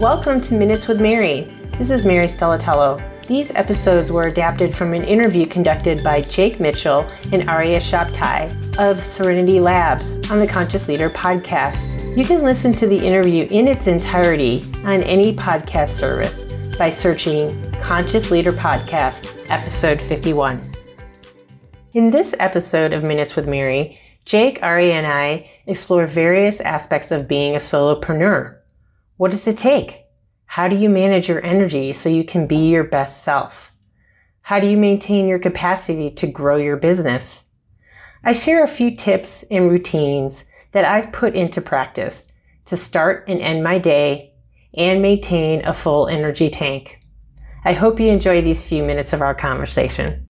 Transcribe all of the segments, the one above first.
Welcome to Minutes with Mary. This is Mary Stellatello. These episodes were adapted from an interview conducted by Jake Mitchell and Arya Shabtai of Serenity Labs on the Conscious Leader podcast. You can listen to the interview in its entirety on any podcast service by searching Conscious Leader Podcast, episode 51. In this episode of Minutes with Mary, Jake, Ari, and I explore various aspects of being a solopreneur. What does it take? How do you manage your energy so you can be your best self? How do you maintain your capacity to grow your business? I share a few tips and routines that I've put into practice to start and end my day and maintain a full energy tank. I hope you enjoy these few minutes of our conversation.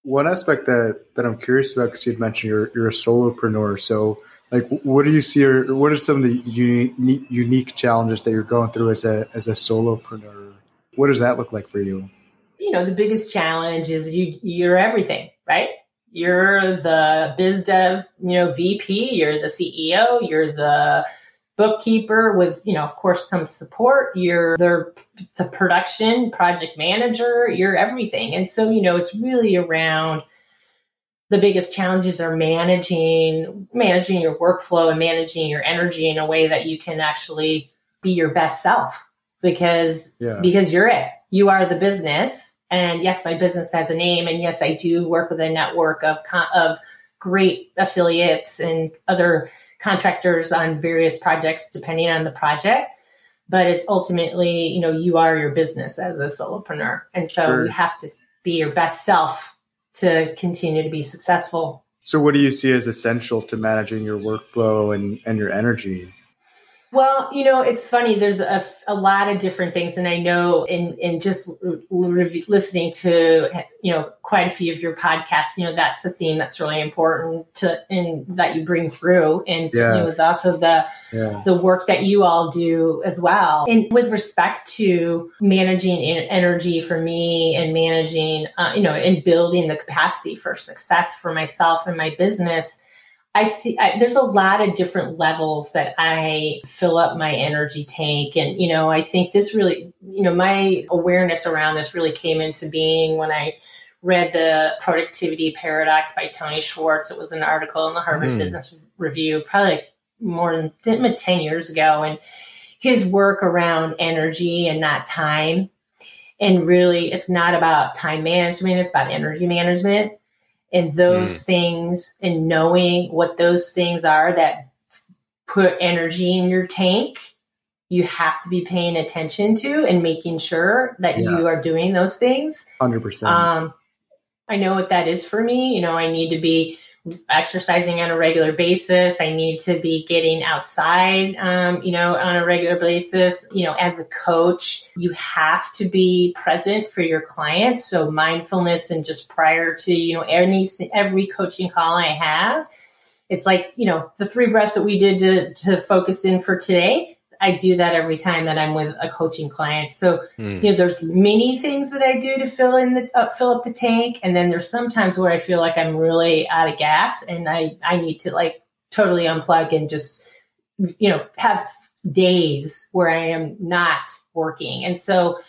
One aspect that, that I'm curious about, because you'd mentioned you're, you're a solopreneur. So like what do you see or what are some of the unique, unique challenges that you're going through as a as a solopreneur? What does that look like for you? You know the biggest challenge is you you're everything right? You're the biz dev you know vp you're the ceo you're the bookkeeper with you know of course some support you're the the production project manager you're everything. And so you know it's really around the biggest challenges are managing managing your workflow and managing your energy in a way that you can actually be your best self because yeah. because you're it. You are the business. And yes my business has a name. And yes i do work with a network of of great affiliates and other contractors on various projects depending on the project. But it's ultimately you know you are your business as a solopreneur. And so sure. you have to be your best self to continue to be successful. So, what do you see as essential to managing your workflow and, and your energy? Well, you know, it's funny. There's a, a lot of different things, and I know in in just re- listening to you know quite a few of your podcasts, you know, that's a theme that's really important to and that you bring through, and yeah. with also the yeah. the work that you all do as well. And with respect to managing energy for me and managing, uh, you know, and building the capacity for success for myself and my business I see I, there's a lot of different levels that I fill up my energy tank. And, you know, I think this really, you know, my awareness around this really came into being when I read the productivity paradox by Tony Schwartz. It was an article in the Harvard mm. Business Review, probably more than 10 years ago. And his work around energy and not time. And really, it's not about time management, it's about energy management and those mm. things and knowing what those things are that put energy in your tank you have to be paying attention to and making sure that yeah. you are doing those things 100% um, i know what that is for me you know i need to be exercising on a regular basis. I need to be getting outside, um, you know, on a regular basis. You know, as a coach, you have to be present for your clients. So mindfulness and just prior to, you know, any, every coaching call I have, it's like, you know, the three breaths that we did to, to focus in for today. I do that every time that I'm with a coaching client. So, mm. you know, there's many things that I do to fill in the uh, fill up the tank, and then there's sometimes where I feel like I'm really out of gas, and I I need to like totally unplug and just you know have days where I am not working, and so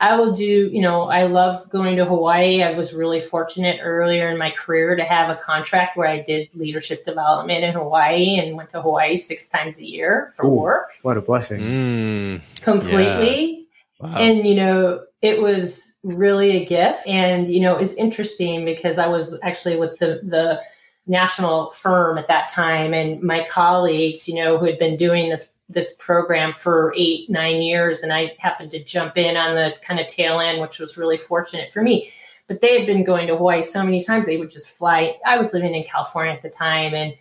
I will do, you know, I love going to Hawaii. I was really fortunate earlier in my career to have a contract where I did leadership development in Hawaii and went to Hawaii six times a year for Ooh, work. What a blessing. Mm, Completely. Yeah. Wow. And, you know, it was really a gift. And, you know, it's interesting because I was actually with the, the national firm at that time and my colleagues, you know, who had been doing this this program for eight, nine years, and I happened to jump in on the kind of tail end, which was really fortunate for me. But they had been going to Hawaii so many times, they would just fly. I was living in California at the time, and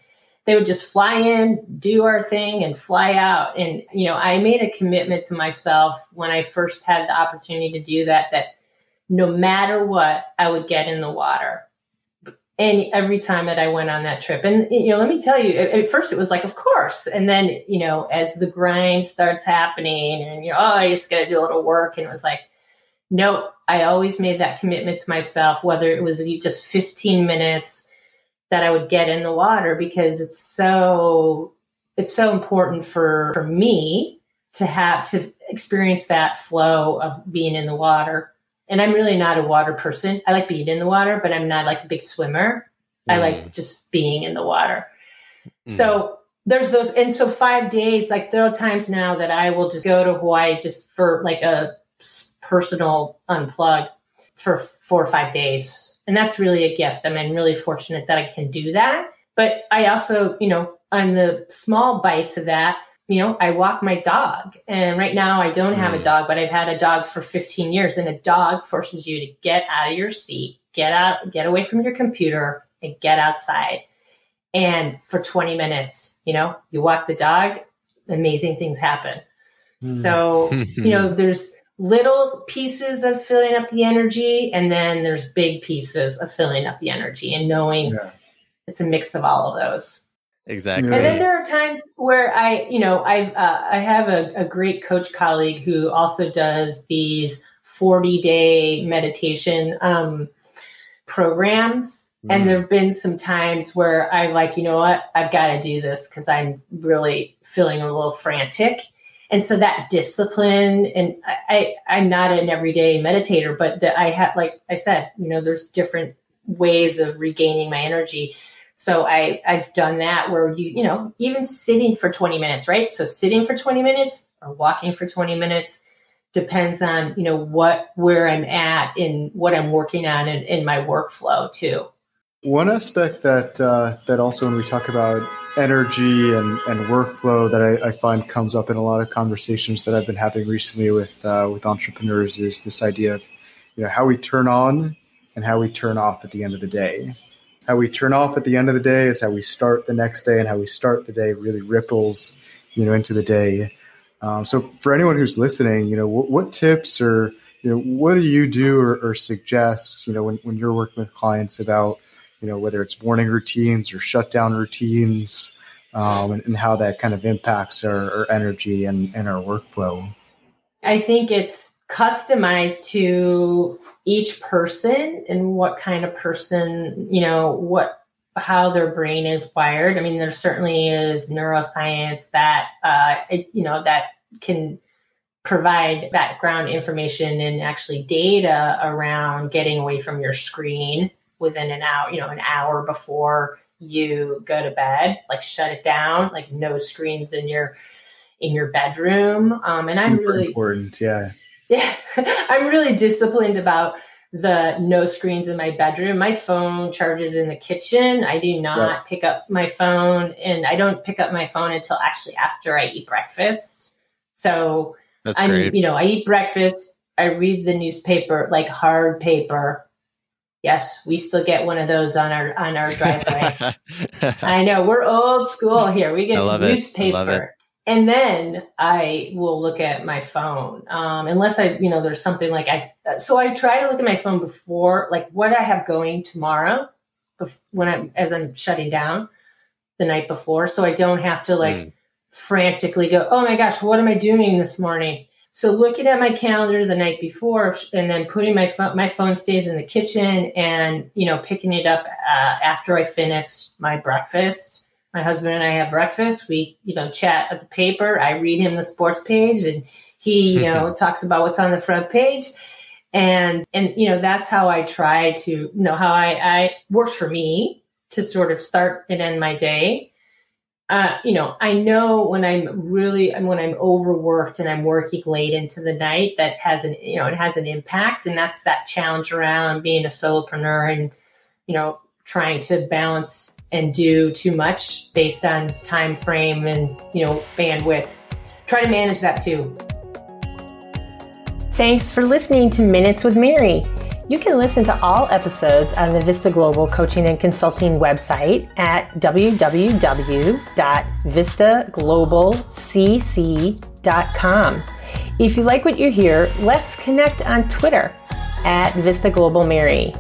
they would just fly in, do our thing, and fly out. And, you know, I made a commitment to myself when I first had the opportunity to do that, that no matter what, I would get in the water and every time that I went on that trip. And, you know, let me tell you, at first it was like, of course. And then, you know, as the grind starts happening and, you know, oh, I just got to do a little work. And it was like, nope, I always made that commitment to myself, whether it was just 15 minutes that I would get in the water because it's so, it's so important for, for me to have to experience that flow of being in the water. And I'm really not a water person. I like being in the water, but I'm not like a big swimmer. Mm. I like just being in the water. Mm. So there's those, and so five days, like there are times now that I will just go to Hawaii just for like a personal unplug for four or five days. And that's really a gift. I mean, I'm really fortunate that I can do that. But I also, you know, on the small bites of that, you know, I walk my dog. And right now I don't have a mm. dog, but I've had a dog for 15 years. And a dog forces you to get out of your seat, get out, get away from your computer, and get outside. And for 20 minutes, you know, you walk the dog, amazing things happen. Mm. So, you know, there's little pieces of filling up the energy, and then there's big pieces of filling up the energy and knowing yeah. it's a mix of all of those. Exactly. And then there are times where I, you know, I uh, I have a, a great coach colleague who also does these 40 day meditation um, programs Mm. And there have been some times where I like, you know what, I've got to do this because I'm really feeling a little frantic. And so that discipline, and I, I am not an everyday meditator, but that I have, like I said, you know, there's different ways of regaining my energy. So I I've done that where you you know even sitting for 20 minutes, right? So sitting for 20 minutes or walking for 20 minutes depends on you know what where I'm at in what I'm working on in, in my workflow too. One aspect that uh, that also when we talk about energy and, and workflow that I, I, find comes up in a lot of conversations that I've been having recently with uh, with entrepreneurs is this idea of you know how we turn on and how we turn off at the end of the day. How we turn off at the end of the day is how we start the next day, and how we start the day really ripples you know into the day. Um, so for anyone who's listening, you know what, what tips or you know what do you do or, or suggest you know when, when you're working with clients about you know, whether it's morning routines or shutdown routines, um, and, and, how that kind of impacts our, our energy and, and our workflow. I think it's customized to each person and what kind of person, you know, what how their brain is wired. I mean, there certainly is neuroscience that uh, it, you know that can provide background information and actually data around getting away from your screen within an hour, you know, an hour before you go to bed, like shut it down, like no screens in your in your bedroom. Um, and Super I'm really important, yeah. Yeah, I'm really disciplined about the no screens in my bedroom. My phone charges in the kitchen. I do not right. pick up my phone, and I don't pick up my phone until actually after I eat breakfast. So that's I'm, great. You know, I eat breakfast. I read the newspaper, like hard paper, Yes, we still get one of those on our on our driveway. I know we're old school here. We get newspaper, and then I will look at my phone. Um, unless I, you know, there's something like I. So I try to look at my phone before, like what I have going tomorrow, when I'm as I'm shutting down the night before, so I don't have to like mm. frantically go. Oh my gosh, what am I doing this morning? So looking at my calendar the night before and then putting my phone, my phone stays in the kitchen and, you know, picking it up uh, after I finish my breakfast. My husband and I have breakfast. We, you know, chat at the paper. I read him the sports page and he, you know, talks about what's on the front page. And, and, you know, that's how I try to, you know, how I, I works for me to sort of start and end my day uh, you know, I know when I'm really when I'm overworked and I'm working late into the night, that has an you know it has an impact, and that's that challenge around being a solopreneur and you know trying to balance and do too much based on time frame and you know bandwidth. Try to manage that too. Thanks for listening to Minutes with Mary. You can listen to all episodes on the Vista Global Coaching and Consulting website at www.vistaglobalcc.com. If you like what you hear, let's connect on Twitter at Vista Global Mary.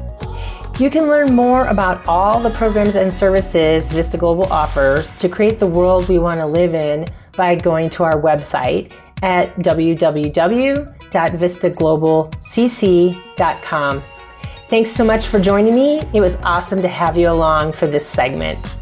You can learn more about all the programs and services Vista Global offers to create the world we want to live in by going to our website at www.vistaglobalcc.com. Thanks so much for joining me. It was awesome to have you along for this segment.